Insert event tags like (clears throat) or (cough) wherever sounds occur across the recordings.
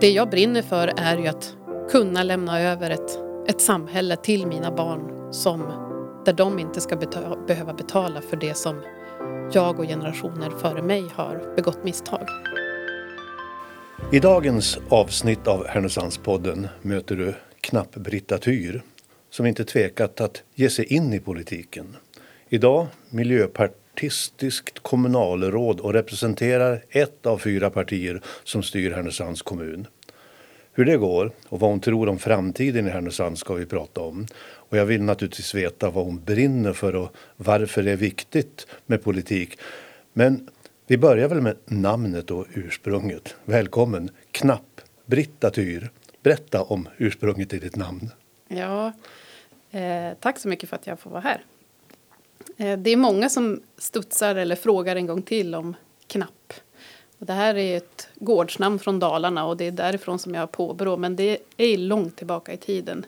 det jag brinner för är ju att kunna lämna över ett, ett samhälle till mina barn som, där de inte ska betala, behöva betala för det som jag och generationer före mig har begått misstag. I dagens avsnitt av Härnösandspodden möter du Knapp-Britta Tyr som inte tvekat att ge sig in i politiken. Idag folkpartistiskt kommunalråd och representerar ett av fyra partier som styr Härnösands kommun. Hur det går och vad hon tror om framtiden i Härnösand ska vi prata om. Och jag vill naturligtvis veta vad hon brinner för och varför det är viktigt med politik. Men vi börjar väl med namnet och ursprunget. Välkommen, Knapp, Britta Tyr. Berätta om ursprunget i ditt namn. Ja, eh, tack så mycket för att jag får vara här. Eh, det är många som studsar eller frågar en gång till om Knapp. Och det här är ett gårdsnamn från Dalarna och det är därifrån som jag har påbrå. Men det är långt tillbaka i tiden.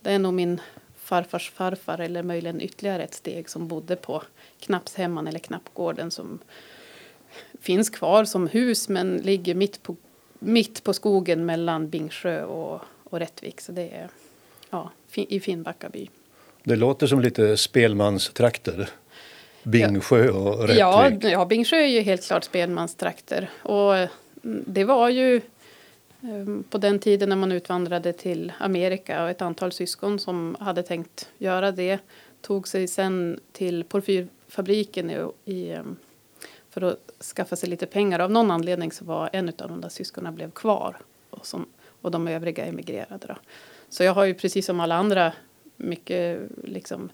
Det är nog min farfars farfar eller möjligen ytterligare ett steg som bodde på Knappshemman eller Knappgården som finns kvar som hus men ligger mitt på, mitt på skogen mellan Bingsjö och, och Rättvik. Så det är ja, i Finnbacka by. Det låter som lite spelmanstrakter. Bingsjö och Rättvik. Ja, ja, Bingsjö är ju helt klart spelmanstrakter. Och mm, det var ju ehm, på den tiden när man utvandrade till Amerika och ett antal syskon som hade tänkt göra det tog sig sen till porfyrfabriken i, i ehm, för att skaffa sig lite pengar. Av någon anledning så var en av de där syskonen blev kvar och, som, och de övriga emigrerade. Då. Så jag har ju precis som alla andra mycket liksom,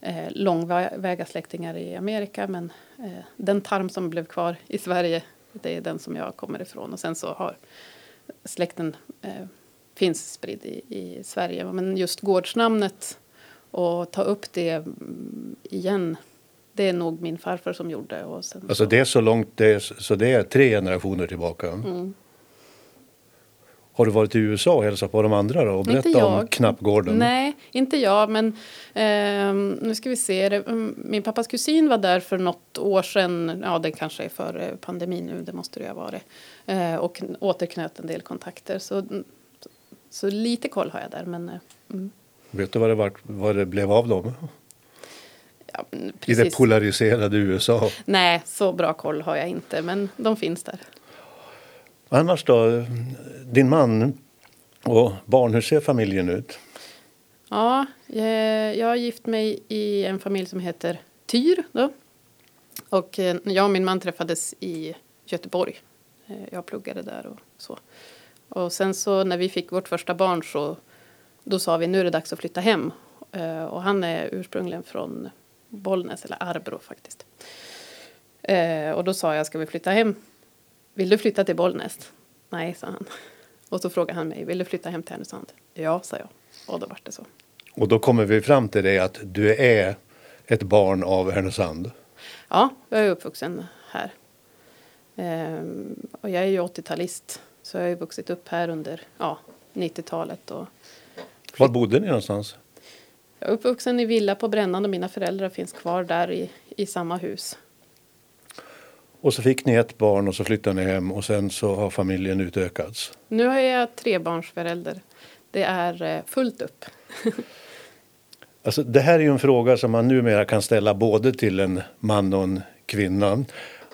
eh, långväga släktingar i Amerika men eh, den tarm som blev kvar i Sverige det är den som jag kommer ifrån och sen så har släkten eh, finns spridd i, i Sverige men just gårdsnamnet och ta upp det mm, igen det är nog min farfar som gjorde. Och sen alltså det är så långt, det är, så det är tre generationer tillbaka? Mm. Har du varit i USA och hälsat på de andra då och berättat om Knappgården? Nej, inte jag. Men eh, nu ska vi se. Mm, min pappas kusin var där för något år sedan. Ja, det kanske är före pandemin nu. Det måste det ha varit. Eh, och återknöt en del kontakter. Så, så lite koll har jag där. Men, eh, mm. Vet du vad det, var, vad det blev av dem? Ja, I det polariserade USA? Nej, så bra koll har jag inte. Men de finns där. Annars då? Din man och barn, hur ser familjen ut? Ja, eh, jag har gift mig i en familj som heter Tyr. Då. Och eh, jag och min man träffades i Göteborg. Eh, jag pluggade där och så. Och sen så när vi fick vårt första barn så då sa vi nu är det dags att flytta hem. Och han är ursprungligen från Bollnäs, eller Arbro faktiskt. Och då sa jag, ska vi flytta hem? Vill du flytta till Bollnäs? Nej, sa han. Och så frågade han mig, vill du flytta hem till Härnösand? Ja, sa jag. Och då var det så. Och då kommer vi fram till det att du är ett barn av Härnösand. Ja, jag är uppvuxen här. Ehm, och jag är ju 80-talist. Så jag har ju vuxit upp här under ja, 90-talet. Och Var bodde ni någonstans? Jag är uppvuxen i villa på Brännan och mina föräldrar finns kvar där i, i samma hus. Och så fick ni ett barn och så flyttade ni hem och sen så har familjen utökats. Nu är jag trebarnsförälder. Det är eh, fullt upp. (laughs) alltså, det här är ju en fråga som man numera kan ställa både till en man och en kvinna.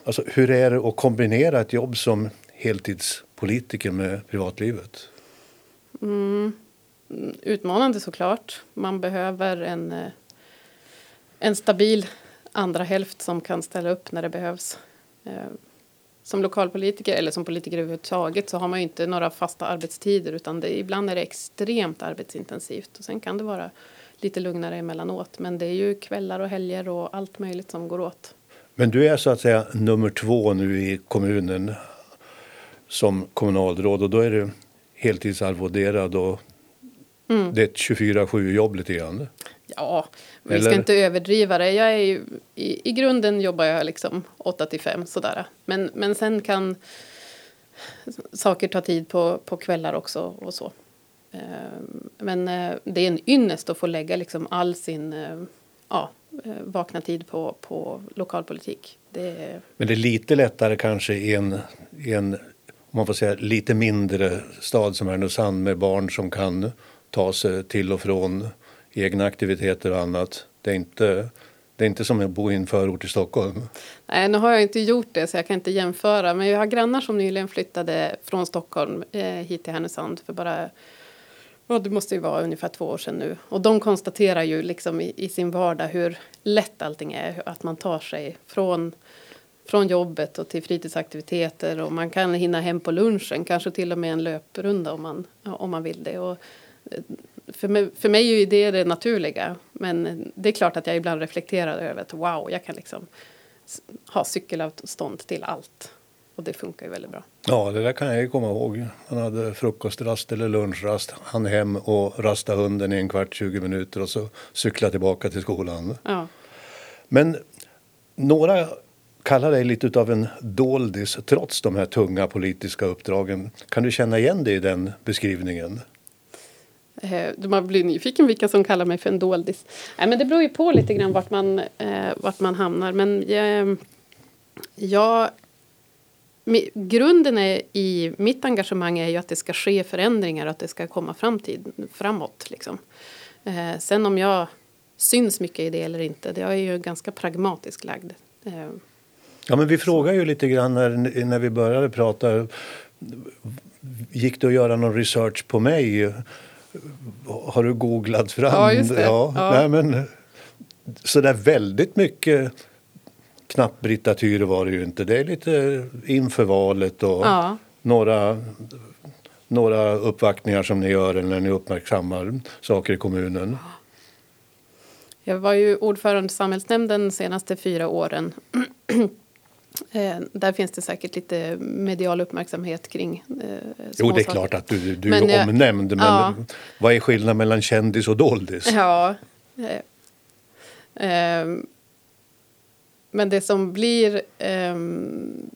Alltså, hur är det att kombinera ett jobb som heltidspolitiker med privatlivet? Mm. Utmanande såklart. Man behöver en, eh, en stabil andra hälft som kan ställa upp när det behövs. Eh, som lokalpolitiker eller som politiker överhuvudtaget så har man ju inte några fasta arbetstider utan det, ibland är det extremt arbetsintensivt och sen kan det vara lite lugnare emellanåt men det är ju kvällar och helger och allt möjligt som går åt. Men du är så att säga nummer två nu i kommunen som kommunalråd och då är du heltidsarvoderad och mm. det är ett 24-7 jobb lite grann. Ja, vi ska inte överdriva det. Jag är ju, i, I grunden jobbar jag liksom 8 till 5 sådär. Men, men sen kan saker ta tid på, på kvällar också och så. Eh, men eh, det är en ynnest att få lägga liksom all sin eh, ja, vakna tid på, på lokalpolitik. Det Men det är lite lättare kanske i en, i en man får säga, lite mindre stad som Härnösand med barn som kan ta sig till och från egna aktiviteter och annat. Det är inte, det är inte som att bo i en förort i Stockholm. Nej, nu har jag inte gjort det så jag kan inte jämföra. Men jag har grannar som nyligen flyttade från Stockholm eh, hit till Härnösand för bara Ja, det måste ju vara ungefär två år sedan nu. Och de konstaterar ju liksom i, i, sin vardag hur lätt allting är. Att man tar sig från, från jobbet och till fritidsaktiviteter och man kan hinna hem på lunchen, kanske till och med en löprunda om man, om man vill det. Och eh, för, mig, för mig är det det naturliga. Men det är klart att jag ibland reflekterar över att wow, jag kan liksom ha cykelavstånd till allt. Och det funkar ju väldigt bra. Ja, det där kan jag ju komma ihåg. Man hade frukostrast eller lunchrast, han hem och rasta hunden i en kvart, 20 minuter och så cykla tillbaka till skolan. Ja. Men några kallar dig lite av en doldis trots de här tunga politiska uppdragen. Kan du känna igen dig i den beskrivningen? Eh, man blir nyfiken vilka som kallar mig för en doldis. Nej, men det beror ju på lite grann vart man, eh, vart man hamnar. Men jag, jag grunden är, i mitt engagemang är ju att det ska ske förändringar och att det ska komma framtid, framåt. Liksom. Eh, sen om jag syns mycket i det eller inte, det är ju ganska pragmatiskt lagd. Eh. Ja, men vi frågar ju lite grann när, när vi började prata. Gick det att göra någon research på mig? Har du googlat fram? Ja, just det. Ja, ja. Nej, men, så där väldigt mycket knappt Britta Tyre var det ju inte. Det är lite inför valet och ja. några, några uppvaktningar som ni gör eller när ni uppmärksammar saker i kommunen. Jag var ju ordförande i samhällsnämnden de senaste fyra åren. (clears throat) Eh, där finns det säkert lite medial uppmärksamhet kring eh, Jo, det är klart att du, du men, är omnämnd. Men ja. vad är skillnaden mellan kändis och doldis? Ja. Eh, eh, men det som blir... Um,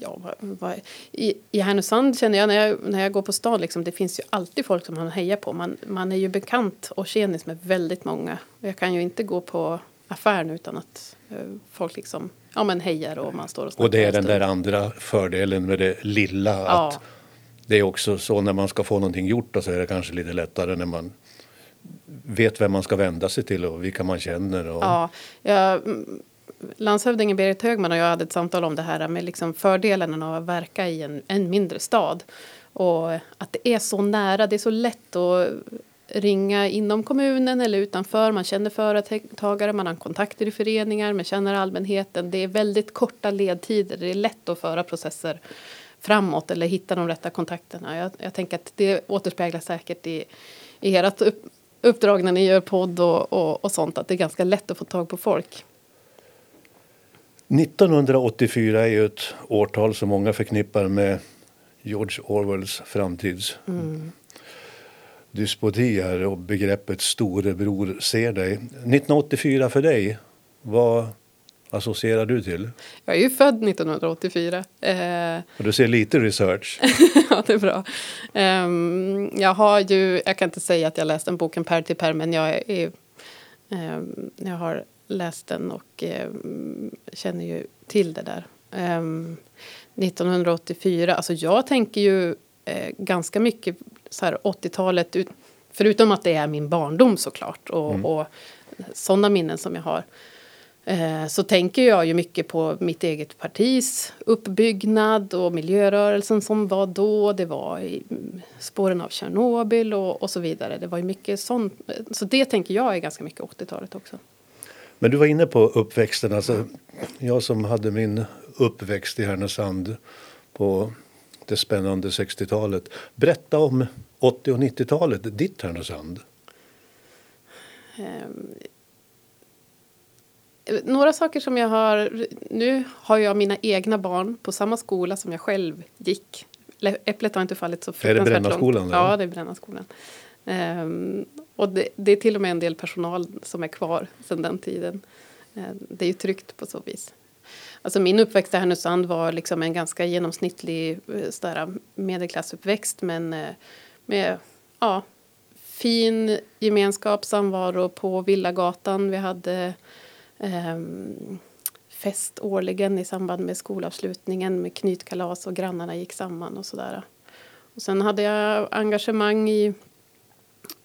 ja, vad, vad, i, I Härnösand känner jag när, jag när jag går på stan, liksom, det finns ju alltid folk som man hejar på. Man, man är ju bekant och tjenis med väldigt många. Jag kan ju inte gå på affären utan att uh, folk liksom ja, men hejar och man står och Och det är den där andra fördelen med det lilla. Ja. att Det är också så när man ska få någonting gjort så är det kanske lite lättare när man vet vem man ska vända sig till och vilka man känner. Och... Ja, jag, landshövdingen Berit Högman och jag hade ett samtal om det här med liksom fördelen av att verka i en, en mindre stad. Och att det är så nära, det är så lätt att ringa inom kommunen eller utanför. Man känner företagare, man har kontakter i föreningar, man känner allmänheten. Det är väldigt korta ledtider, det är lätt att föra processer framåt eller hitta de rätta kontakterna. Jag, jag tänker att det återspeglas säkert i, i ert upp, uppdrag när ni gör podd och, och, och sånt att det är ganska lätt att få tag på folk. 1984 är ju ett årtal som många förknippar med George Orwells framtids mm. Dyspoti här och begreppet storebror ser dig. 1984 för dig, vad associerar du till? Jag är ju född 1984. Eh, och du ser lite research. (laughs) ja, det är bra. Um, jag har ju, jag kan inte säga att jag läst den boken per till per, men jag, är, um, jag har läst den och um, känner ju till det där. 1984, alltså jag tänker ju eh, ganska mycket så här 80-talet, förutom att det är min barndom såklart och, mm. och sådana minnen som jag har. Eh, så tänker jag ju mycket på mitt eget partis uppbyggnad och miljörörelsen som var då. Det var i spåren av Tjernobyl och, och så vidare. Det var ju mycket sånt. Så det tänker jag är ganska mycket 80-talet också. Men du var inne på uppväxten. Alltså, jag som hade min uppväxt i Härnösand på det spännande 60-talet. Berätta om 80 och 90-talet, ditt Härnösand. Um, några saker som jag har... Nu har jag mina egna barn på samma skola som jag själv gick. Äpplet har inte fallit så fruktansvärt långt. Är det Brännaskolan? Ja, det är Brännaskolan. Um, och det, det, är till och med en del personal som är kvar sedan den tiden. Uh, det är ju tryggt på så vis. Alltså min uppväxt i Härnösand var liksom en ganska genomsnittlig eh, sådär, medelklassuppväxt men eh, med ja, fin gemenskap, samvaro på Villagatan. Vi hade eh, fest årligen i samband med skolavslutningen med knytkalas och grannarna gick samman och sådär. Och sen hade jag engagemang i...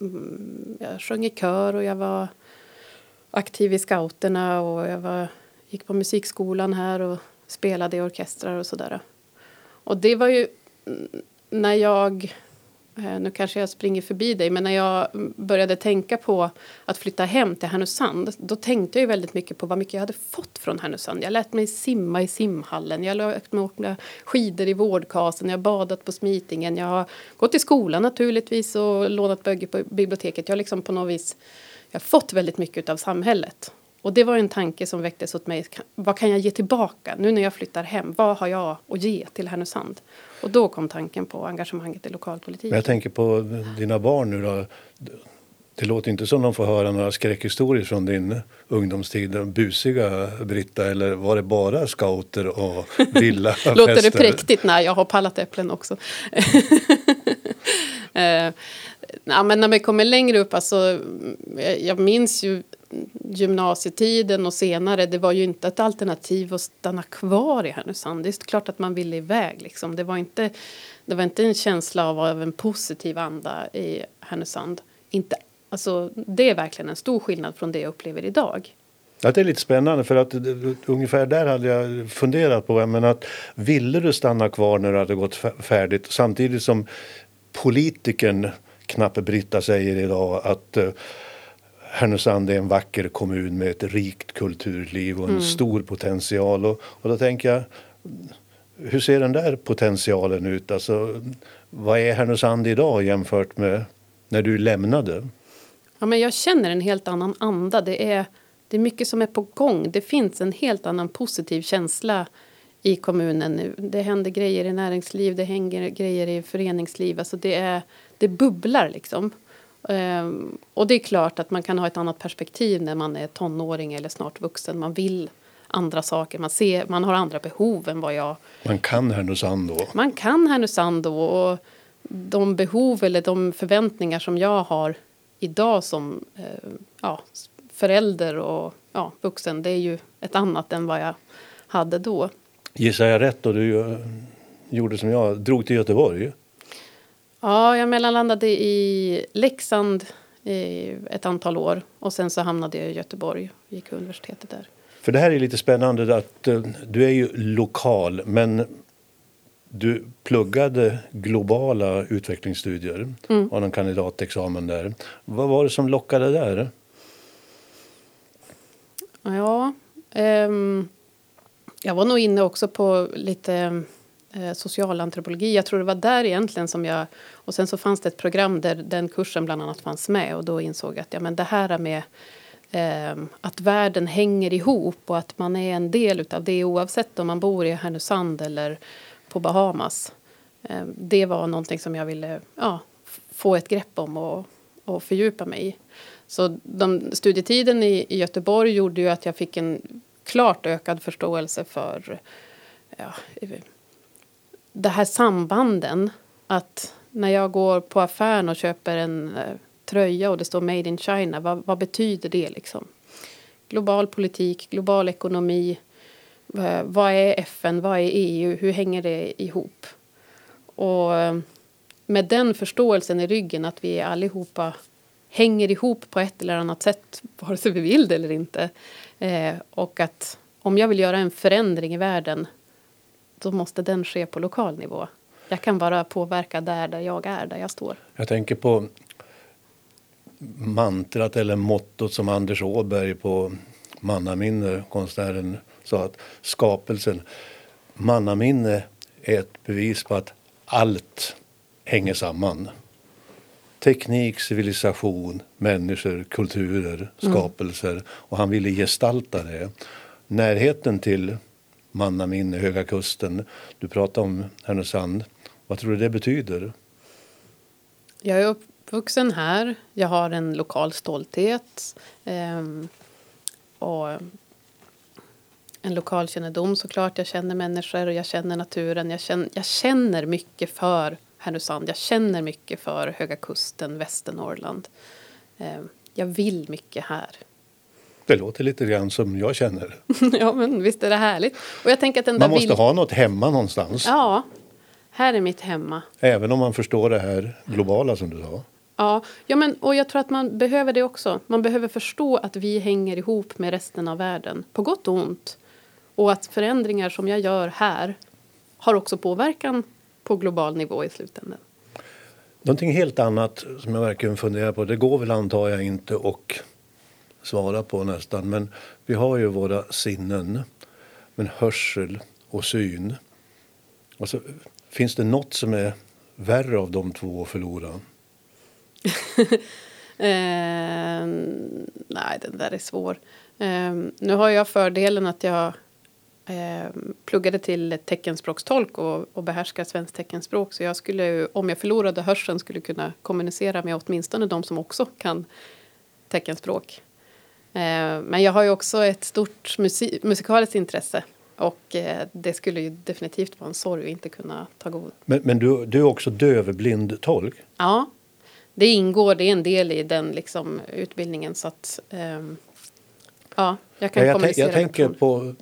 Mm, jag sjöng i kör och jag var aktiv i scouterna och jag var, gick på musikskolan här och spelade i orkestrar och sådär. Och det var ju när jag eh, nu kanske jag springer förbi dig, men när jag började tänka på att flytta hem till Härnösand då tänkte jag väldigt mycket på vad mycket jag hade fått från Härnösand. Jag lät mig simma i simhallen, jag lät mig åka skidor i vårdkasen, jag har badat på Smitingen, jag har gått i skolan naturligtvis och lånat böcker på biblioteket. Jag har liksom på något vis jag har fått väldigt mycket av samhället. Och det var en tanke som väcktes åt mig. Vad kan jag ge tillbaka nu när jag flyttar hem? Vad har jag att ge till Härnösand? Och då kom tanken på engagemanget i lokalpolitik. Men jag tänker på dina barn nu då. Det låter inte som de får höra några skräckhistorier från din ungdomstid. Den busiga Britta, eller var det bara scouter och (laughs) villa Låter det präktigt? Nej, jag har pallat äpplen också. (laughs) eh, ja, men när man kommer längre upp, alltså, jag minns ju gymnasietiden och senare, det var ju inte ett alternativ att stanna kvar i Härnösand. Det är klart att man ville iväg. Liksom. Det, var inte, det var inte en känsla av, av en positiv anda i Härnösand. Inte, alltså, det är verkligen en stor skillnad från det jag upplever idag. Ja, det är lite spännande för att eh, ungefär där hade jag funderat på. Men att ville du stanna kvar när du hade gått färdigt samtidigt som politikern Knappe Britta säger idag att uh, Härnösand är en vacker kommun med ett rikt kulturliv och en mm. stor potential. Och, och då tänker jag, hur ser den där potentialen ut? Alltså, vad är Härnösand idag jämfört med när du lämnade? Ja, men jag känner en helt annan anda. Det är, det är mycket som är på gång. Det finns en helt annan positiv känsla i kommunen nu. Det händer grejer i näringsliv, det händer grejer i föreningsliv. Alltså det, är, det bubblar liksom. Um, och det är klart att man kan ha ett annat perspektiv när man är tonåring eller snart vuxen. Man vill andra saker, man, ser, man har andra behov än vad jag... Man kan Härnösand då? Man kan Härnösand då och de behov eller de förväntningar som jag har idag som eh, ja, förälder och ja, vuxen, det är ju ett annat än vad jag hade då. Gissar jag rätt då du eh, gjorde som jag, drog till Göteborg? Ja, jag mellanlandade i Leksand i ett antal år och sen så hamnade jag i Göteborg och gick universitetet där. För det här är lite spännande att uh, du är ju lokal men du pluggade globala utvecklingsstudier mm. har en kandidatexamen där. Vad var det som lockade där? Ja, um, jag var nog inne också på lite eh, socialantropologi. Jag tror det var där egentligen som jag... Och sen så fanns det ett program där den kursen bland annat fanns med och då insåg jag att ja, men det här med eh, att världen hänger ihop och att man är en del av det oavsett om man bor i Härnösand eller på Bahamas. Eh, det var någonting som jag ville ja, få ett grepp om och, och fördjupa mig i. Så de, studietiden i, i Göteborg gjorde ju att jag fick en klart ökad förståelse för ja, det här sambanden. Att när jag går på affären och köper en eh, tröja och det står Made in China, vad, vad betyder det liksom? Global politik, global ekonomi, eh, vad är FN, vad är EU, hur hänger det ihop? Och eh, med den förståelsen i ryggen att vi allihopa hänger ihop på ett eller annat sätt, vare sig vi vill det eller inte. Eh, och att om jag vill göra en förändring i världen då måste den ske på lokal nivå. Jag kan bara påverka där, där jag är, där jag står. Jag tänker på mantrat eller mottot som Anders Åberg på mannaminne, konstnären, sa att skapelsen, mannaminne är ett bevis på att allt hänger samman. Teknik, civilisation, människor, kulturer, mm. skapelser. Mm. Och han ville gestalta det. Närheten till mannaminne, Höga Kusten. Du pratar om Härnösand. Vad tror du det betyder? Jag är uppvuxen här. Jag har en lokal stolthet. Eh, och en lokal kännedom såklart. Jag känner människor och jag känner naturen. Jag känner, jag känner mycket för Härnösand. Jag känner mycket för Höga Kusten, Västernorrland. Eh, jag vill mycket här. Det låter lite grann som jag känner. (laughs) ja, men visst är det härligt. Och jag tänker att den Man måste vil- ha något hemma någonstans. Ja, här är mitt hemma. Även om man förstår det här globala som du sa. Ja, ja men, och jag tror att man behöver det också. Man behöver förstå att vi hänger ihop med resten av världen, på gott och ont. Och att förändringar som jag gör här har också påverkan på global nivå i slutändan. Någonting helt annat som jag verkligen funderar på, det går väl antar jag inte och svara på nästan, men vi har ju våra sinnen, men hörsel och syn. Alltså, finns det något som är värre av de två att förlora? (laughs) Eh, nej, den där är svår. Eh, nu har jag fördelen att jag eh, pluggade till teckenspråkstolk och, och behärskar svenskt teckenspråk. Så jag skulle, om jag förlorade hörseln, skulle kunna kommunicera med åtminstone de som också kan teckenspråk. Eh, men jag har ju också ett stort musi- musikaliskt intresse. Och eh, det skulle ju definitivt vara en sorg att inte kunna ta god Men, men du, du är också dövblind tolk. Ja, det ingår, det är en del i den liksom, utbildningen. Så att, ehm, ja, jag kan Ja, jag, kommunicera jag tänker på,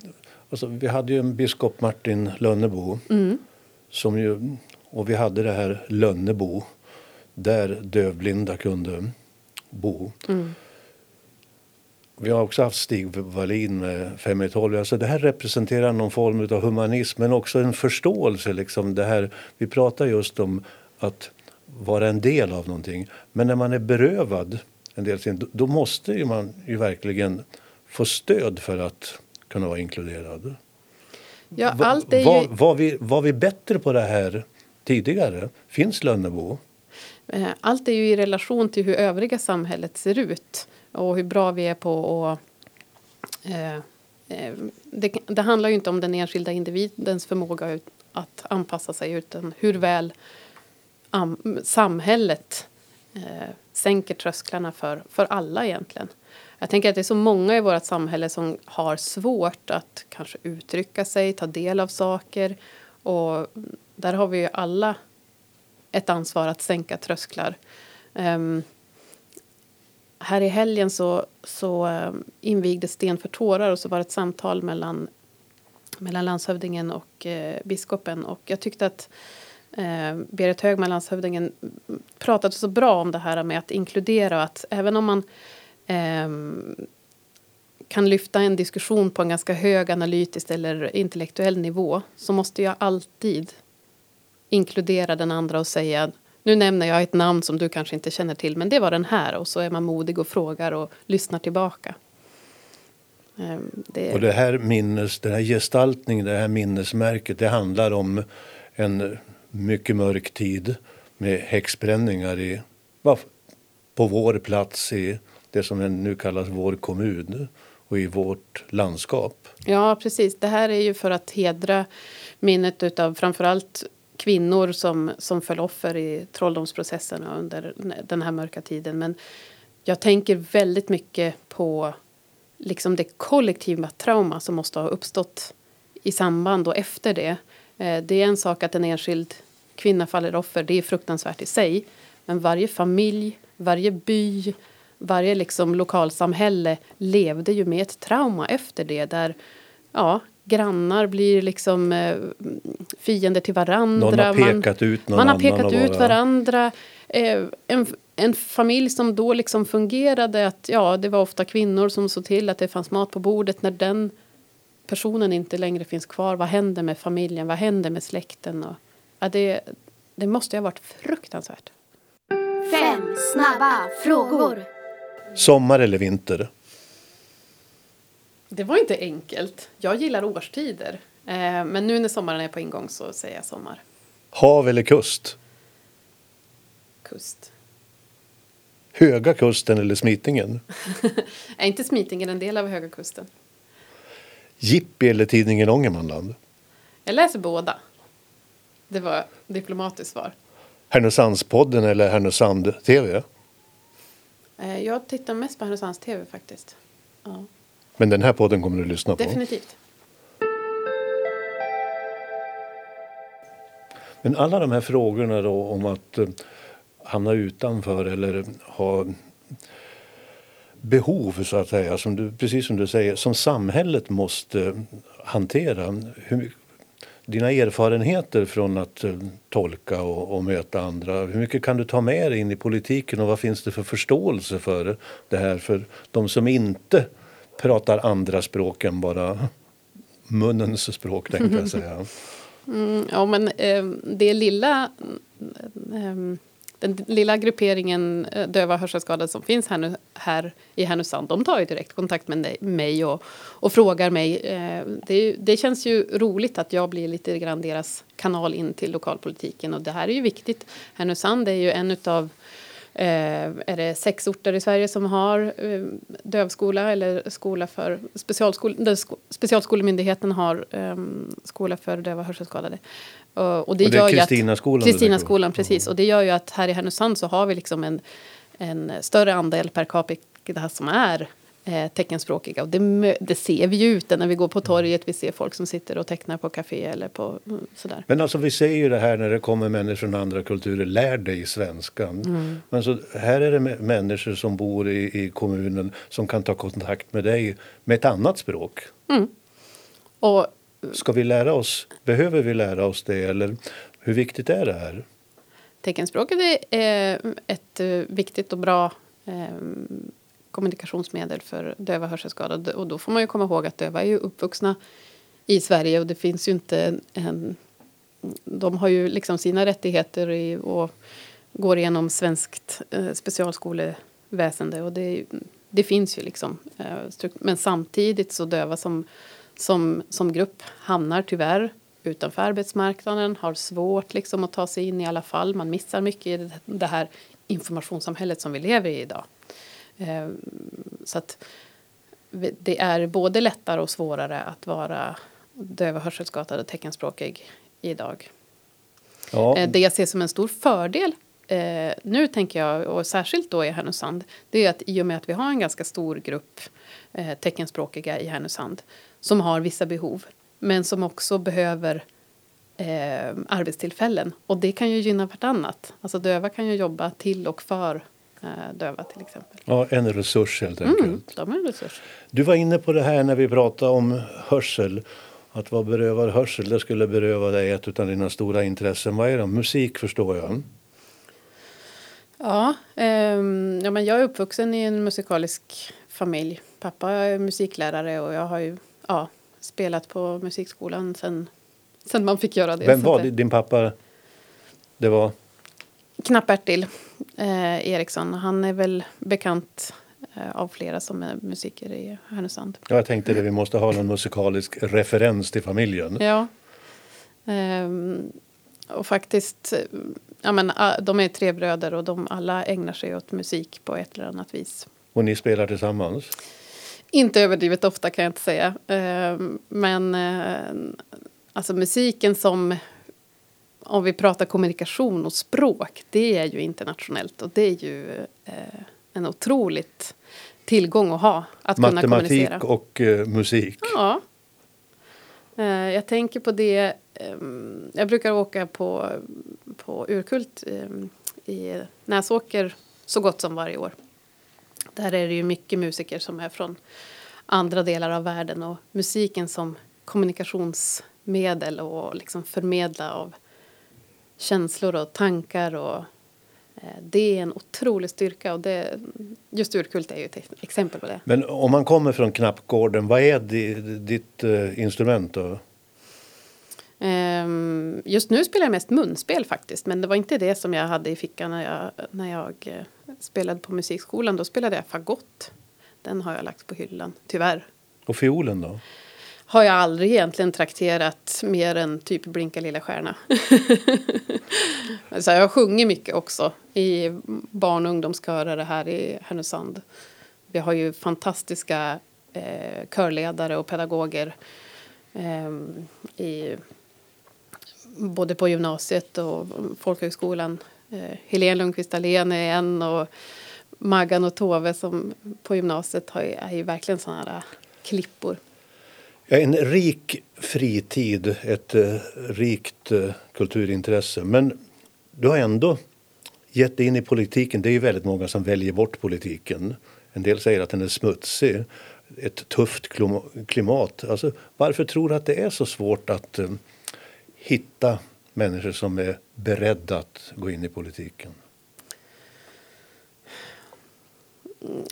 alltså, vi hade ju en biskop Martin Lönnebo. Mm. Som ju, och vi hade det här Lönnebo där dövblinda kunde bo. Mm. Vi har också haft Stig Wallin med 5 i 12. Alltså det här representerar någon form av humanism men också en förståelse. Liksom det här, vi pratar just om att vara en del av någonting. Men när man är berövad en del sin, då, måste ju man ju verkligen få stöd för att kunna vara inkluderad. Ja, allt är var, ju, var, vi, var vi bättre på det här tidigare? Finns Lönnebo? eh, allt är ju i relation till hur övriga samhället ser ut. Och hur bra vi är på att... Eh, eh, det, det handlar ju inte om den enskilda individens förmåga att anpassa sig utan hur väl am, samhället eh, sänker trösklarna för, för alla egentligen. Jag tänker att det är så många i vårt samhälle som har svårt att kanske uttrycka sig, ta del av saker. Och där har vi ju alla ett ansvar att sänka trösklar. Ehm, här i helgen så, så eh, invigdes Sten för tårar och så var det ett samtal mellan, mellan landshövdingen och eh, biskopen. Och jag tyckte att eh, Berit Högman, landshövdingen, pratade så bra om det här med att inkludera och att även om man eh, kan lyfta en diskussion på en ganska hög analytisk eller intellektuell nivå så måste jag alltid inkludera den andra och säga nu nämner jag ett namn som du kanske inte känner till men det var den här och så är man modig och frågar och lyssnar tillbaka. Ehm, Det, Och det här minnes, den här gestaltningen, det här minnesmärket, det handlar om en mycket mörk tid med häxbränningar i, på vår plats i det som nu kallas vår kommun och i vårt landskap. Ja, precis. Det här är ju för att hedra minnet av framförallt kvinnor som, som föll offer i trolldomsprocesserna under den här mörka tiden. Men jag tänker väldigt mycket på liksom det kollektiva trauma som måste ha uppstått i samband och efter det. Eh, det är en sak att en enskild kvinna faller offer, det är fruktansvärt i sig. Men varje familj, varje by, varje liksom lokalsamhälle levde ju med ett trauma efter det där ja, grannar blir liksom eh, fiender till varandra. Någon har Man- pekat ut någon man har pekat ut vara- varandra. Eh, en, en familj som då liksom fungerade att ja, det var ofta kvinnor som såg till att det fanns mat på bordet. När den personen inte längre finns kvar, vad händer med familjen? Vad händer med släkten? Och, ja, det, det måste ju ha varit fruktansvärt. Fem snabba frågor. Sommar eller vinter? Det var inte enkelt. Jag gillar årstider. Eh, men nu när sommaren är på ingång så säger jag sommar. Hav eller kust? Kust. Höga kusten eller Smitingen? (laughs) Är inte Smitingen en del av Höga Kusten? Jippi eller tidningen Ångermanland? Jag läser båda. Det var diplomatiskt svar. Härnösandspodden eller Härnösand TV? Eh, Jag tittar mest på Härnösands TV faktiskt. Ja, Men den här podden kommer du lyssna på. definitivt. Men alla de här frågorna då om att eh, hamna utanför eller ha behov, så att säga, som du, precis som du säger, som samhället måste hantera. Hur, dina erfarenheter från att uh, tolka och, och, möta andra, hur mycket kan du ta med dig in i politiken och vad finns det för förståelse för det här för de som inte pratar andra språk än bara munnens språk, tänkte jag säga. Mm, ja, men eh, det lilla eh, den lilla grupperingen eh, döva och hörselskadade som finns här, nu, här i Härnösand, de tar ju direkt kontakt med mig och, och frågar mig. Eh, det, det, känns ju roligt att jag blir lite grann deras kanal in till lokalpolitiken och det här är ju viktigt. Härnösand är ju en utav är det sex orter i Sverige som har eh, dövskola eller skola för specialskol, Specialskolemyndigheten har eh, skola för döva hörselskadade. Och, det, och det är Kristinaskolan? Kristinaskolan, precis. Och det gör ju att här i Härnösand så har vi liksom en, en större andel per capita som är eh, teckenspråkiga. Och det, det, ser vi ju ute när vi går på torget. Vi ser folk som sitter och tecknar på café eller på mm, sådär. Men alltså vi ser ju det här när det kommer människor från andra kulturer. Lär dig svenskan. Mm. Men så här är det människor som bor i, i kommunen som kan ta kontakt med dig med ett annat språk. Mm. Och Ska vi lära oss, behöver vi lära oss det eller hur viktigt är det här? Teckenspråket är ett eh, viktigt och bra eh, kommunikationsmedel för döva hörselskadade. Och då får man ju komma ihåg att döva är ju uppvuxna i Sverige och det finns ju inte en... De har ju liksom sina rättigheter i, och går igenom svenskt eh, specialskoleväsende och det, det finns ju liksom. Eh, men samtidigt så döva som som, som grupp hamnar tyvärr utanför arbetsmarknaden, har svårt liksom att ta sig in i alla fall. Man missar mycket i det, det här informationssamhället som vi lever i idag. Eh, så att det är både lättare och svårare att vara döv och hörselskadad och teckenspråkig idag. Ja. Eh, det jag ser som en stor fördel eh, nu tänker jag, och särskilt då i Härnösand, det är att i och med att vi har en ganska stor grupp teckenspråkiga i Härnösand som har vissa behov men som också behöver eh, arbetstillfällen. Och det kan ju gynna vartannat. Alltså döva kan ju jobba till och för döva till exempel. Ja, en resurs helt enkelt. Mm, de är en resurs. Du var inne på det här när vi pratade om hörsel. Att vara berövad hörsel, det skulle beröva dig ett av dina stora intressen. Vad är det? Musik förstår jag. Ja, eh, ja men jag är uppvuxen i en musikalisk familj. Pappa är musiklärare och jag har ju ja, spelat på musikskolan sen, sen man fick göra det. Vem var det, din pappa? Det var? Knapp-Bertil eh, Eriksson. Han är väl bekant eh, av flera som är musiker i Härnösand. Ja, jag tänkte det, vi måste ha någon musikalisk referens till familjen. Ja. Ehm, och faktiskt, ja men de är tre bröder och de alla ägnar sig åt musik på ett eller annat vis. Och ni spelar tillsammans? Inte överdrivet ofta kan jag inte säga. Ehm, men eh, alltså musiken som om vi pratar kommunikation och språk, det är ju internationellt och det är ju eh, en otroligt tillgång att ha. Att Matematik kunna kommunicera. och uh, musik. Ja. Uh, jag tänker på det, um, jag brukar åka på, på Urkult um, i Näsåker så gott som varje år. Där är det ju mycket musiker som är från andra delar av världen och musiken som kommunikationsmedel och liksom förmedla av känslor och tankar och eh, det är en otrolig styrka och det, just urkult är ju ett exempel på det. Men om man kommer från Knappgården, vad är ditt uh, instrument då? Um, just nu spelar jag mest munspel faktiskt, men det var inte det som jag hade i fickan när jag, när jag uh, spelade på musikskolan. Då spelade jag fagott. Den har jag lagt på hyllan, tyvärr. Och fiolen då? Har jag aldrig egentligen trakterat mer än typ Blinka lilla stjärna. (laughs) så jag sjunger mycket också i barn och ungdomskörer här i Härnösand. Vi har ju fantastiska eh, körledare och pedagoger eh, i, både på gymnasiet och folkhögskolan. Eh, Helene Lundqvist Ahlén är en och Maggan och Tove som på gymnasiet har, är ju verkligen sådana här en rik fritid, ett eh, rikt eh, kulturintresse. Men du har ändå gett dig in i politiken. Det är ju väldigt många som väljer bort politiken. En del säger att den är smutsig. Ett tufft klimat. Alltså, varför tror du att det är så svårt att eh, hitta människor som är beredda att gå in i politiken?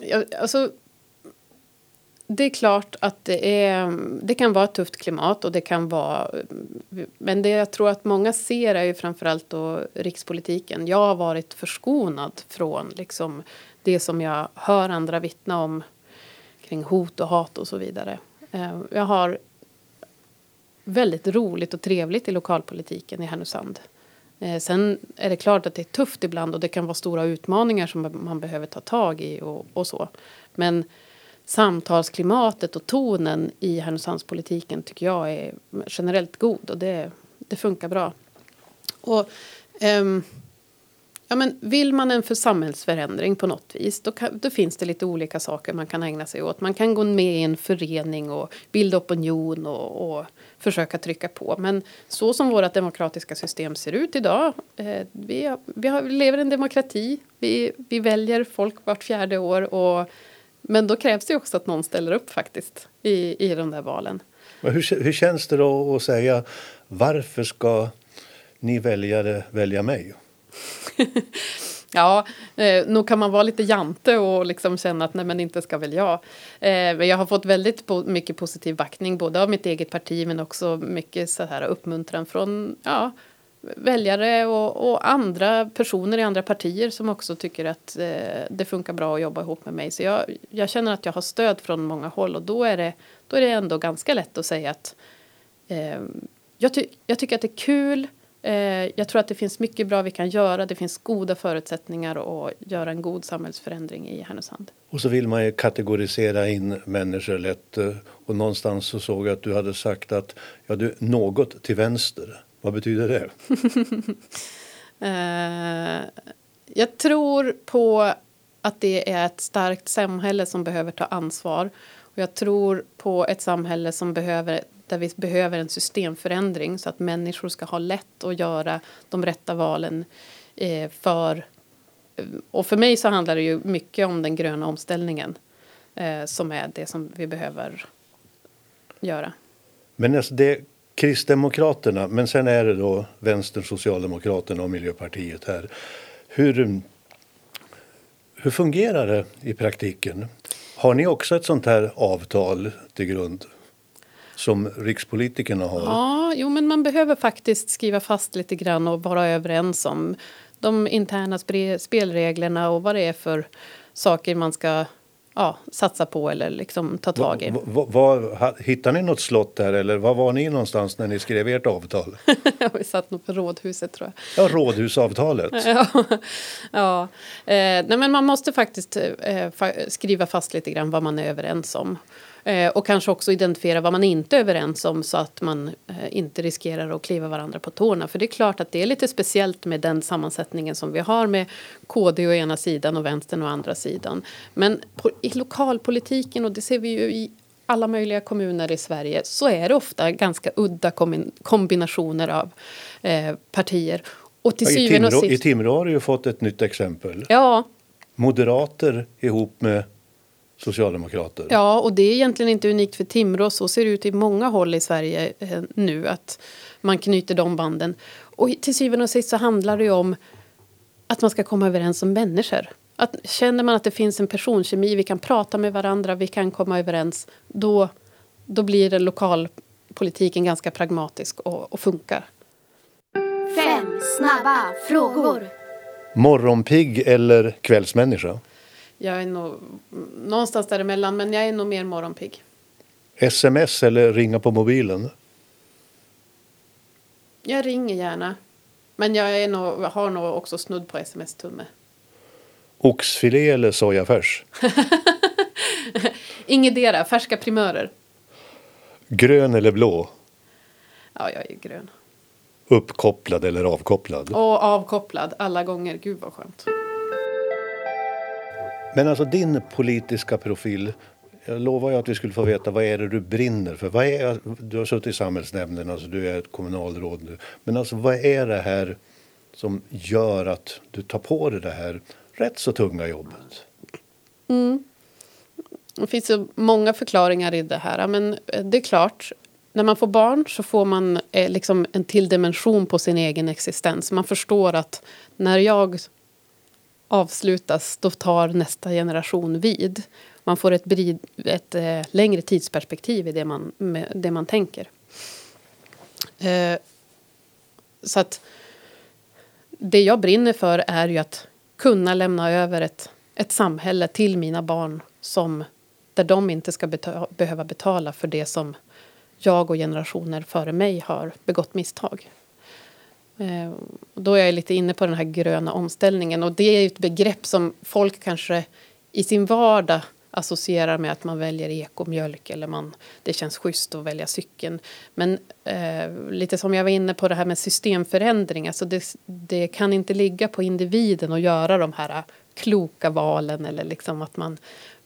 Ja, alltså, det är klart att det, är, det kan vara ett tufft klimat och det kan vara... Men det jag tror att många ser är ju framförallt då rikspolitiken. Jag har varit förskonad från liksom det som jag hör andra vittna om kring hot och hat och så vidare. Eh, jag har väldigt roligt och trevligt i lokalpolitiken i Härnösand. Eh, sen är det klart att det är tufft ibland och det kan vara stora utmaningar som man behöver ta tag i och, och så. Men samtalsklimatet och tonen i Härnösandspolitiken tycker jag är generellt god och det, det funkar bra. Och, um, ja, men vill man en för samhällsförändring på något vis då, kan, då, finns det lite olika saker man kan ägna sig åt. Man kan gå med i en förening och bilda opinion och, och försöka trycka på. Men så som vårt demokratiska system ser ut idag, eh, vi, vi, har, vi lever i en demokrati, vi, vi väljer folk vart fjärde år och men då krävs det också att någon ställer upp faktiskt i, i de där valen. Men hur, hur känns det då att säga varför ska ni väljare välja mig? (laughs) ja, eh, nog kan man vara lite jante och liksom känna att nej men inte ska väl jag. Eh, jag har fått väldigt po mycket positiv backning både av mitt eget parti men också mycket så här uppmuntran från ja, väljare och, och, andra personer i andra partier som också tycker att eh, det funkar bra att jobba ihop med mig. Så jag, jag, känner att jag har stöd från många håll och då är det, då är det ändå ganska lätt att säga att eh, jag, ty jag, tycker att det är kul. Eh, jag tror att det finns mycket bra vi kan göra. Det finns goda förutsättningar att göra en god samhällsförändring i Härnösand. Och så vill man ju kategorisera in människor lätt. Eh, och någonstans så såg jag att du hade sagt att ja, du något till vänster. Vad betyder det? uh, (laughs) jag tror på att det är ett starkt samhälle som behöver ta ansvar. Och jag tror på ett samhälle som behöver, där vi behöver en systemförändring så att människor ska ha lätt att göra de rätta valen eh, för... Och för mig så handlar det ju mycket om den gröna omställningen eh, som är det som vi behöver göra. Men alltså det Kristdemokraterna, men sen är det då Vänstern, Socialdemokraterna och Miljöpartiet här. Hur, hur fungerar det i praktiken? Har ni också ett sånt här avtal till grund som rikspolitikerna har? Ja, jo, men man behöver faktiskt skriva fast lite grann och vara överens om de interna spelreglerna och vad det är för saker man ska ja, satsa på eller liksom ta tag i. Va, va, va, hittade ni något slott där eller var var ni någonstans när ni skrev ert avtal? (laughs) Vi satt nog på Rådhuset tror jag. Ja, Rådhusavtalet. (laughs) ja, ja. Eh, nej, men man måste faktiskt eh, skriva fast lite grann vad man är överens om. Eh, och kanske också identifiera vad man inte är överens om så att man eh, inte riskerar att kliva varandra på tårna. För det är klart att det är lite speciellt med den sammansättningen som vi har med KD å ena sidan och vänstern å andra sidan. Men på, i lokalpolitiken, och det ser vi ju i alla möjliga kommuner i Sverige så är det ofta ganska udda kombinationer av eh, partier. Och till i, Timrå, och sist... I Timrå har du ju fått ett nytt exempel. Ja. Moderater ihop med socialdemokrater. Ja, och det är egentligen inte unikt för Timrå. Så ser det ut i många håll i Sverige eh, nu att man knyter de banden. Och till syvende och sist så handlar det ju om att man ska komma överens som människor. Att, känner man att det finns en personkemi, vi kan prata med varandra, vi kan komma överens, då, då blir det lokalpolitiken ganska pragmatisk och, och funkar. Fem snabba frågor. Morgonpigg eller kvällsmänniska? Jag är nog någonstans däremellan, men jag är nog mer morgonpigg. Sms eller ringa på mobilen? Jag ringer gärna. Men jag är nog, har nog också snudd på sms-tumme. Oxfilé eller sojafärs? (laughs) Ingetdera, färska primörer. Grön eller blå? Ja, jag är grön. Uppkopplad eller avkopplad? Och avkopplad alla gånger. Gud vad skönt. Men alltså din politiska profil. Jag lovar ju att vi skulle få veta vad är det du brinner för. Vad är, du har suttit i samhällsnämnden, alltså du är ett kommunalråd nu. Men alltså vad är det här som gör att du tar på dig det här rätt så tunga jobbet? Mm. Det finns så många förklaringar i det här. Men eh, det är klart, när man får barn så får man eh, liksom en till dimension på sin egen existens. Man förstår att när jag avslutas, då tar nästa generation vid. Man får ett, brid, ett eh, längre tidsperspektiv i det man, det man tänker. Eh, så att det jag brinner för är ju att kunna lämna över ett, ett samhälle till mina barn som, där de inte ska betala, behöva betala för det som jag och generationer före mig har begått misstag. Eh, då är jag lite inne på den här gröna omställningen och det är ett begrepp som folk kanske i sin vardag associerar med att man väljer ekomjölk eller man, det känns schysst att välja cykeln. Men eh, lite som jag var inne på det här med systemförändring, alltså det, det kan inte ligga på individen att göra de här kloka valen eller liksom att man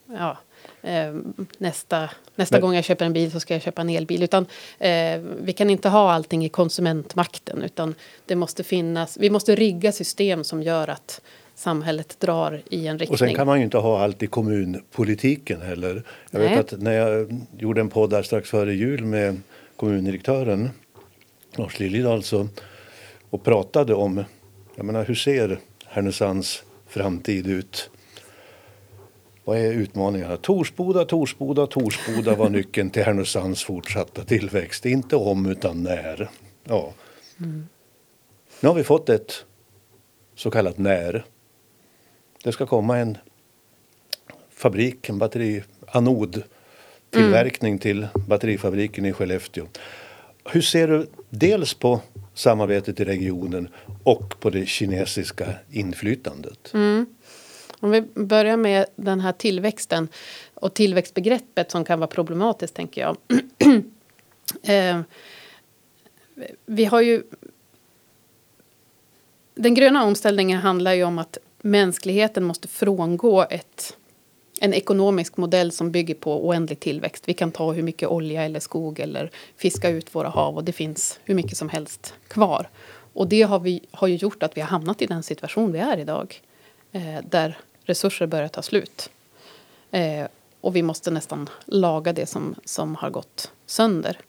ja, eh, nästa, nästa gång jag köper en bil så ska jag köpa en elbil. Utan eh, vi kan inte ha allting i konsumentmakten utan det måste finnas, vi måste rigga system som gör att samhället drar i en riktning. Och sen kan man ju inte ha allt i kommunpolitiken heller. Jag Nej. vet att när jag gjorde en podd där strax före jul med kommundirektören Lars Liljedahl så, och pratade om jag menar, hur ser Härnösands framtid ut? Vad är utmaningarna? Torsboda, Torsboda, Torsboda var (laughs) nyckeln till Härnösands fortsatta tillväxt. Inte om, utan när. Ja. Mm. Nu har vi fått ett så kallat när. Det ska komma en fabrik, en batteri, anodtillverkning mm. till batterifabriken i Skellefteå. Hur ser du dels på samarbetet i regionen och på det kinesiska inflytandet? Mm. Om vi börjar med den här tillväxten och tillväxtbegreppet som kan vara problematiskt, tänker jag. (clears throat) eh, vi har ju... Den gröna omställningen handlar ju om att mänskligheten måste frångå ett, en ekonomisk modell som bygger på oändlig tillväxt. Vi kan ta hur mycket olja eller skog eller fiska ut våra hav och det finns hur mycket som helst kvar. Och det har, vi, har ju gjort att vi har hamnat i den situation vi är idag. Eh, där resurser börjar ta slut. Eh, och vi måste nästan laga det som, som har gått sönder.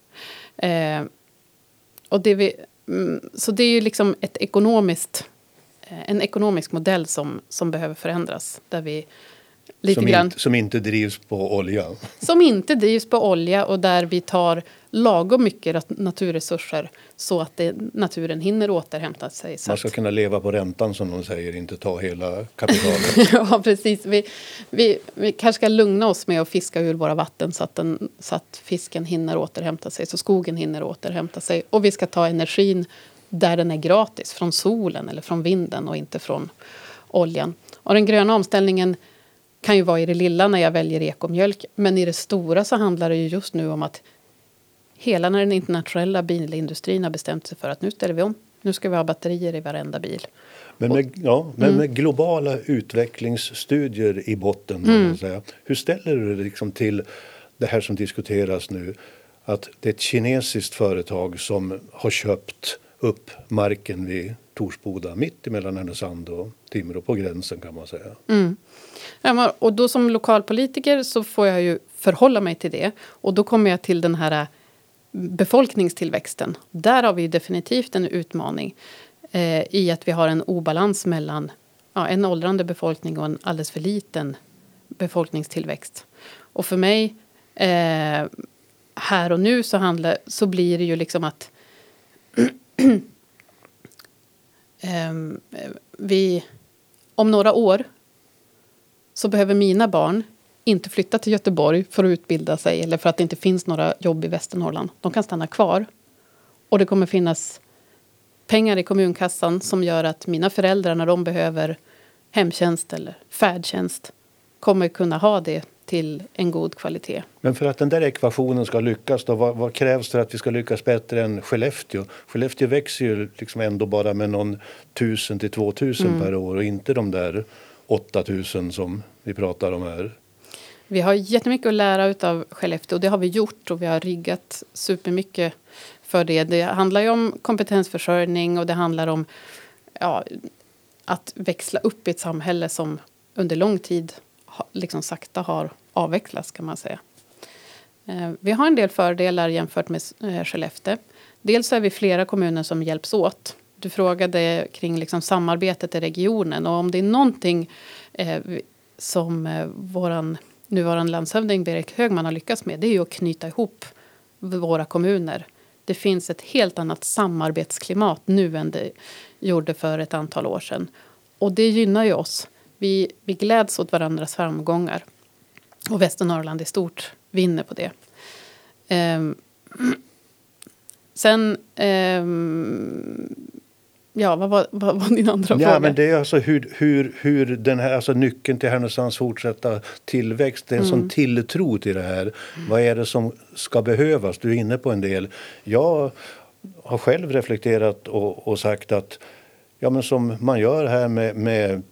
Eh, och det vi, mm, så det är ju liksom ett ekonomiskt, eh, en ekonomisk modell som, som behöver förändras. Där vi Lite som, grann. Inte, som inte drivs på olja? Som inte drivs på olja och där vi tar lagom mycket naturresurser så att det, naturen hinner återhämta sig. Man ska kunna leva på räntan som de säger, inte ta hela kapitalet. (laughs) ja, precis. Vi, vi, vi kanske ska lugna oss med att fiska ur våra vatten så att, den, så att fisken hinner återhämta sig, så skogen hinner återhämta sig. Och vi ska ta energin där den är gratis, från solen eller från vinden och inte från oljan. Och den gröna omställningen kan ju vara i det lilla när jag väljer ekomjölk. Men i det stora så handlar det ju just nu om att hela den internationella bilindustrin har bestämt sig för att nu ställer vi om. Nu ska vi ha batterier i varenda bil. Men med, ja, men mm. med globala utvecklingsstudier i botten, mm. säga, hur ställer du dig liksom till det här som diskuteras nu? Att det är ett kinesiskt företag som har köpt upp marken vid Torsboda mitt emellan Härnösand och Timrå, på gränsen kan man säga. Mm. Ja, och då som lokalpolitiker så får jag ju förhålla mig till det. Och då kommer jag till den här eh, befolkningstillväxten. Där har vi definitivt en utmaning eh, i att vi har en obalans mellan ja, en åldrande befolkning och en alldeles för liten befolkningstillväxt. Och för mig eh, här och nu så, handlar, så blir det ju liksom att (clears throat) (clears throat) eh, vi om några år så behöver mina barn inte flytta till Göteborg för att utbilda sig eller för att det inte finns några jobb i Västernorrland. De kan stanna kvar. Och det kommer finnas pengar i kommunkassan som gör att mina föräldrar när de behöver hemtjänst eller färdtjänst kommer kunna ha det till en god kvalitet. Men för att den där ekvationen ska lyckas, då, vad, vad krävs för att vi ska lyckas bättre än Skellefteå? Skellefteå växer ju liksom ändå bara med någon tusen till två tusen mm. per år och inte de där 8000 som vi pratar om här. Vi har jättemycket att lära av Skellefteå och det har vi gjort och vi har riggat supermycket för det. Det handlar ju om kompetensförsörjning och det handlar om ja, att växla upp i ett samhälle som under lång tid liksom sakta har avvecklats kan man säga. Eh, vi har en del fördelar jämfört med eh, Skellefteå. Dels är vi flera kommuner som hjälps åt. Du frågade kring liksom samarbetet i regionen och om det är någonting eh, som eh, vår nuvarande landshövding Berit Högman har lyckats med det är ju att knyta ihop våra kommuner. Det finns ett helt annat samarbetsklimat nu än det gjorde för ett antal år sedan. Och det gynnar ju oss. Vi, vi gläds åt varandras framgångar. Och Västernorrland i stort vinner på det. Um, sen um, Ja, vad var, vad var din andra ja, fråga? Men det är alltså hur, hur, hur den här, alltså nyckeln till Härnösands fortsatta tillväxt, det är en mm. sån tilltro till det här. Mm. Vad är det som ska behövas? Du är inne på en del. Jag har själv reflekterat och, och sagt att ja, men som man gör här med, med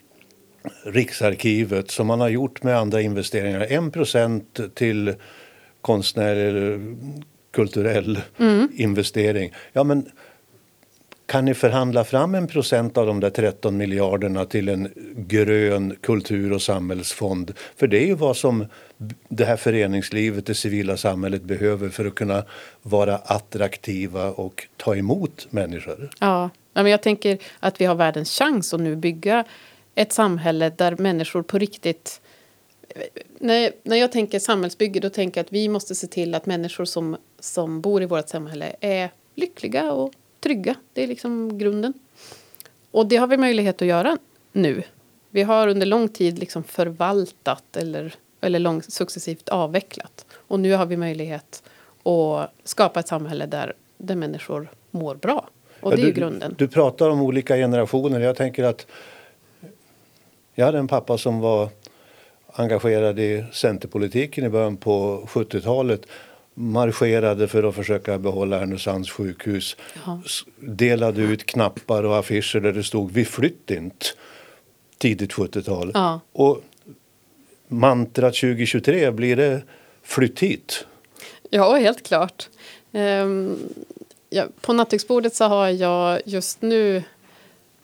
Riksarkivet, som man har gjort med andra investeringar, 1% till konstnärlig kulturell mm. investering. Ja, men kan ni förhandla fram en procent av de där 13 miljarderna till en grön kultur och samhällsfond? För det är ju vad som det här föreningslivet, det civila samhället behöver för att kunna vara attraktiva och ta emot människor. Ja, men jag tänker att vi har världens chans att nu bygga ett samhälle där människor på riktigt när, när jag tänker samhällsbygge då tänker jag att vi måste se till att människor som, som bor i vårt samhälle är lyckliga och trygga. Det är liksom grunden. Och det har vi möjlighet att göra nu. Vi har under lång tid liksom förvaltat eller, eller lång, successivt avvecklat. Och nu har vi möjlighet att skapa ett samhälle där, där människor mår bra. Och ja, det är du, grunden. Du pratar om olika generationer. Jag tänker att jag hade en pappa som var engagerad i centerpolitiken i början på 70-talet marscherade för att försöka behålla Härnösands sjukhus. Jaha. Delade ut knappar och affischer där det stod Vi flytt inte. Tidigt 70-tal. Ja. Och mantrat 2023, blir det flytt hit? Ja, helt klart. Um, ja, på nattduksbordet så har jag just nu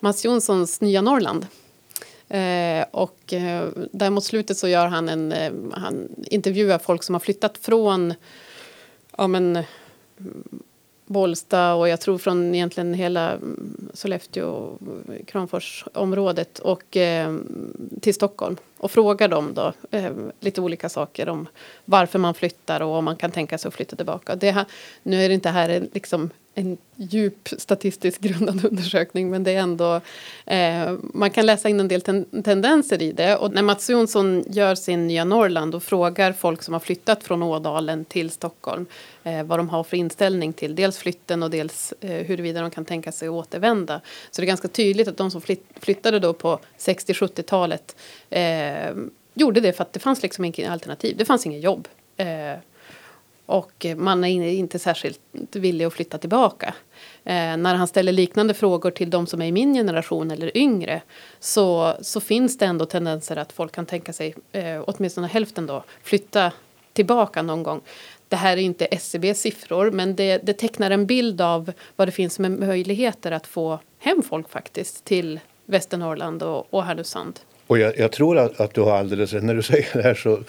Mats Jonssons Nya Norrland. Eh, och eh, där mot slutet så gör han en, eh, han intervjuar folk som har flyttat från ja, men, Bålsta och jag tror från egentligen hela mm, Sollefteå och Kramforsområdet och eh, till Stockholm och frågar dem då eh, lite olika saker om varför man flyttar och om man kan tänka sig att flytta tillbaka. Det här, nu är det inte här eh, liksom en djup statistiskt grundad (laughs) undersökning men det är ändå eh, man kan läsa in en del ten tendenser i det och när Mats Jonsson gör sin Nya Norrland och frågar folk som har flyttat från Ådalen till Stockholm eh, vad de har för inställning till dels flytten och dels eh, huruvida de kan tänka sig att återvända så det är ganska tydligt att de som flytt flyttade då på 60-70-talet eh, gjorde det för att det fanns liksom inget alternativ, det fanns inget jobb. Eh, och man är inte särskilt villig att flytta tillbaka. Eh, när han ställer liknande frågor till de som är i min generation eller yngre så, så finns det ändå tendenser att folk kan tänka sig, eh, åtminstone hälften då, flytta tillbaka någon gång. Det här är inte SCBs siffror men det, det tecknar en bild av vad det finns med möjligheter att få hem folk faktiskt till Västernorrland och, och Härnösand. Och jag, jag tror att, att, du har alldeles rätt. När du säger det här så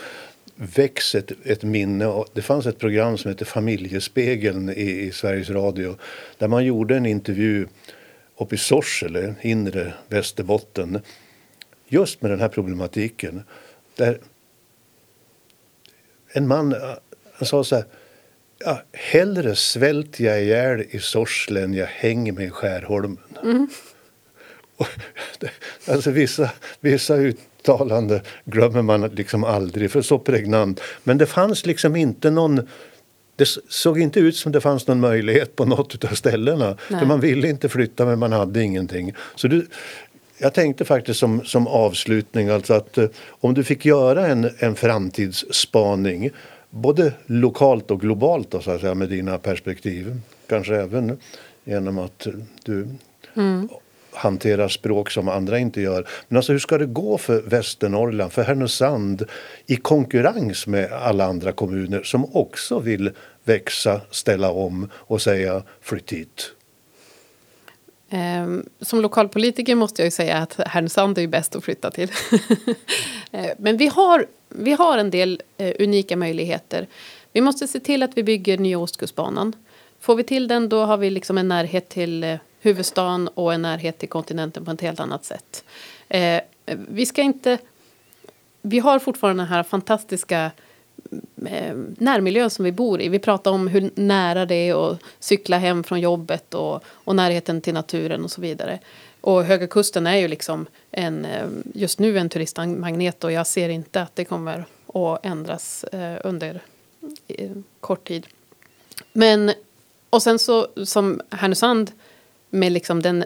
väcks ett, ett minne. Det fanns ett program som hette Familjespegeln i, i Sveriges Radio där man gjorde en intervju uppe i Sorsele, inre Västerbotten just med den här problematiken. Där en man han sa så här ja, hellre svälter jag ihjäl i Sorsele än jag hänger mig i Skärholmen. Mm. (laughs) alltså vissa, vissa uttalanden glömmer man liksom aldrig, för så pregnant. Men det fanns liksom inte någon det såg inte ut som det fanns någon möjlighet på något av ställena. För man ville inte flytta men man hade ingenting. Så du, jag tänkte faktiskt som, som avslutning alltså att eh, om du fick göra en, en framtidsspaning både lokalt och globalt då, så att säga, med dina perspektiv. Kanske även genom att du mm hanterar språk som andra inte gör. Men alltså hur ska det gå för Västernorrland, för Härnösand i konkurrens med alla andra kommuner som också vill växa, ställa om och säga flytt hit? Ehm, som lokalpolitiker måste jag ju säga att Härnösand är ju bäst att flytta till. (laughs) Eh, men vi har, vi har en del eh, unika möjligheter. Vi måste se till att vi bygger nya Ostkustbanan. Får vi till den då har vi liksom en närhet till eh, huvudstaden och en närhet till kontinenten på ett helt annat sätt. Eh, vi ska inte... Vi har fortfarande den här fantastiska Eh, närmiljön som vi bor i. Vi pratar om hur nära det är att cykla hem från jobbet och, och närheten till naturen och så vidare. Och Höga Kusten är ju liksom en, eh, just nu en turistmagnet och jag ser inte att det kommer att ändras eh, under eh, kort tid. Men, och sen så som Härnösand med liksom den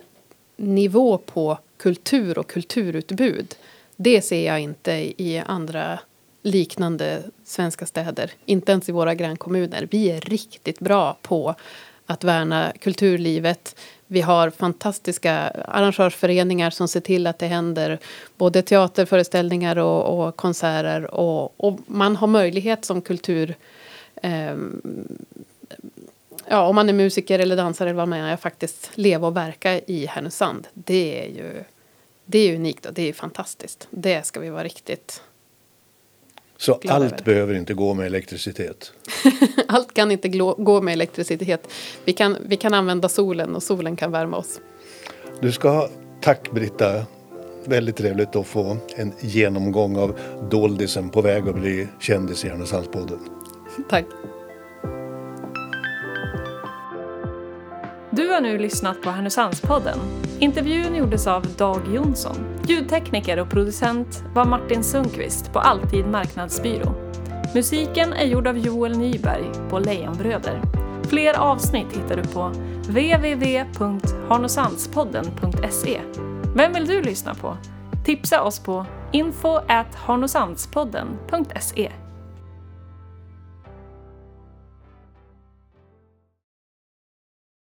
nivå på kultur och kulturutbud. Det ser jag inte i andra liknande svenska städer. Inte ens i våra grannkommuner. Vi är riktigt bra på att värna kulturlivet. Vi har fantastiska arrangörsföreningar som ser till att det händer både teaterföreställningar och, och konserter. Och, och, man har möjlighet som kultur... Eh, ja, om man är musiker eller dansare eller vad man är, faktiskt leva och verka i Härnösand. Det är ju det är unikt och det är fantastiskt. Det ska vi vara riktigt så allt över. behöver inte gå med elektricitet? (laughs) allt kan inte gå med elektricitet. Vi kan, vi kan använda solen och solen kan värma oss. Du ska ha tack Britta. Väldigt trevligt att få en genomgång av doldisen på väg att bli kändis i Härnösandspodden. tack. Du har nu lyssnat på Härnösandspodden. Intervjun gjordes av Dag Jonsson. Ljudtekniker och producent var Martin Sundqvist på Alltid Marknadsbyrå. Musiken är gjord av Joel Nyberg på Lejonbröder. Fler avsnitt hittar du på www.harnosandspodden.se. Vem vill du lyssna på? Tipsa oss på info at harnosandspodden.se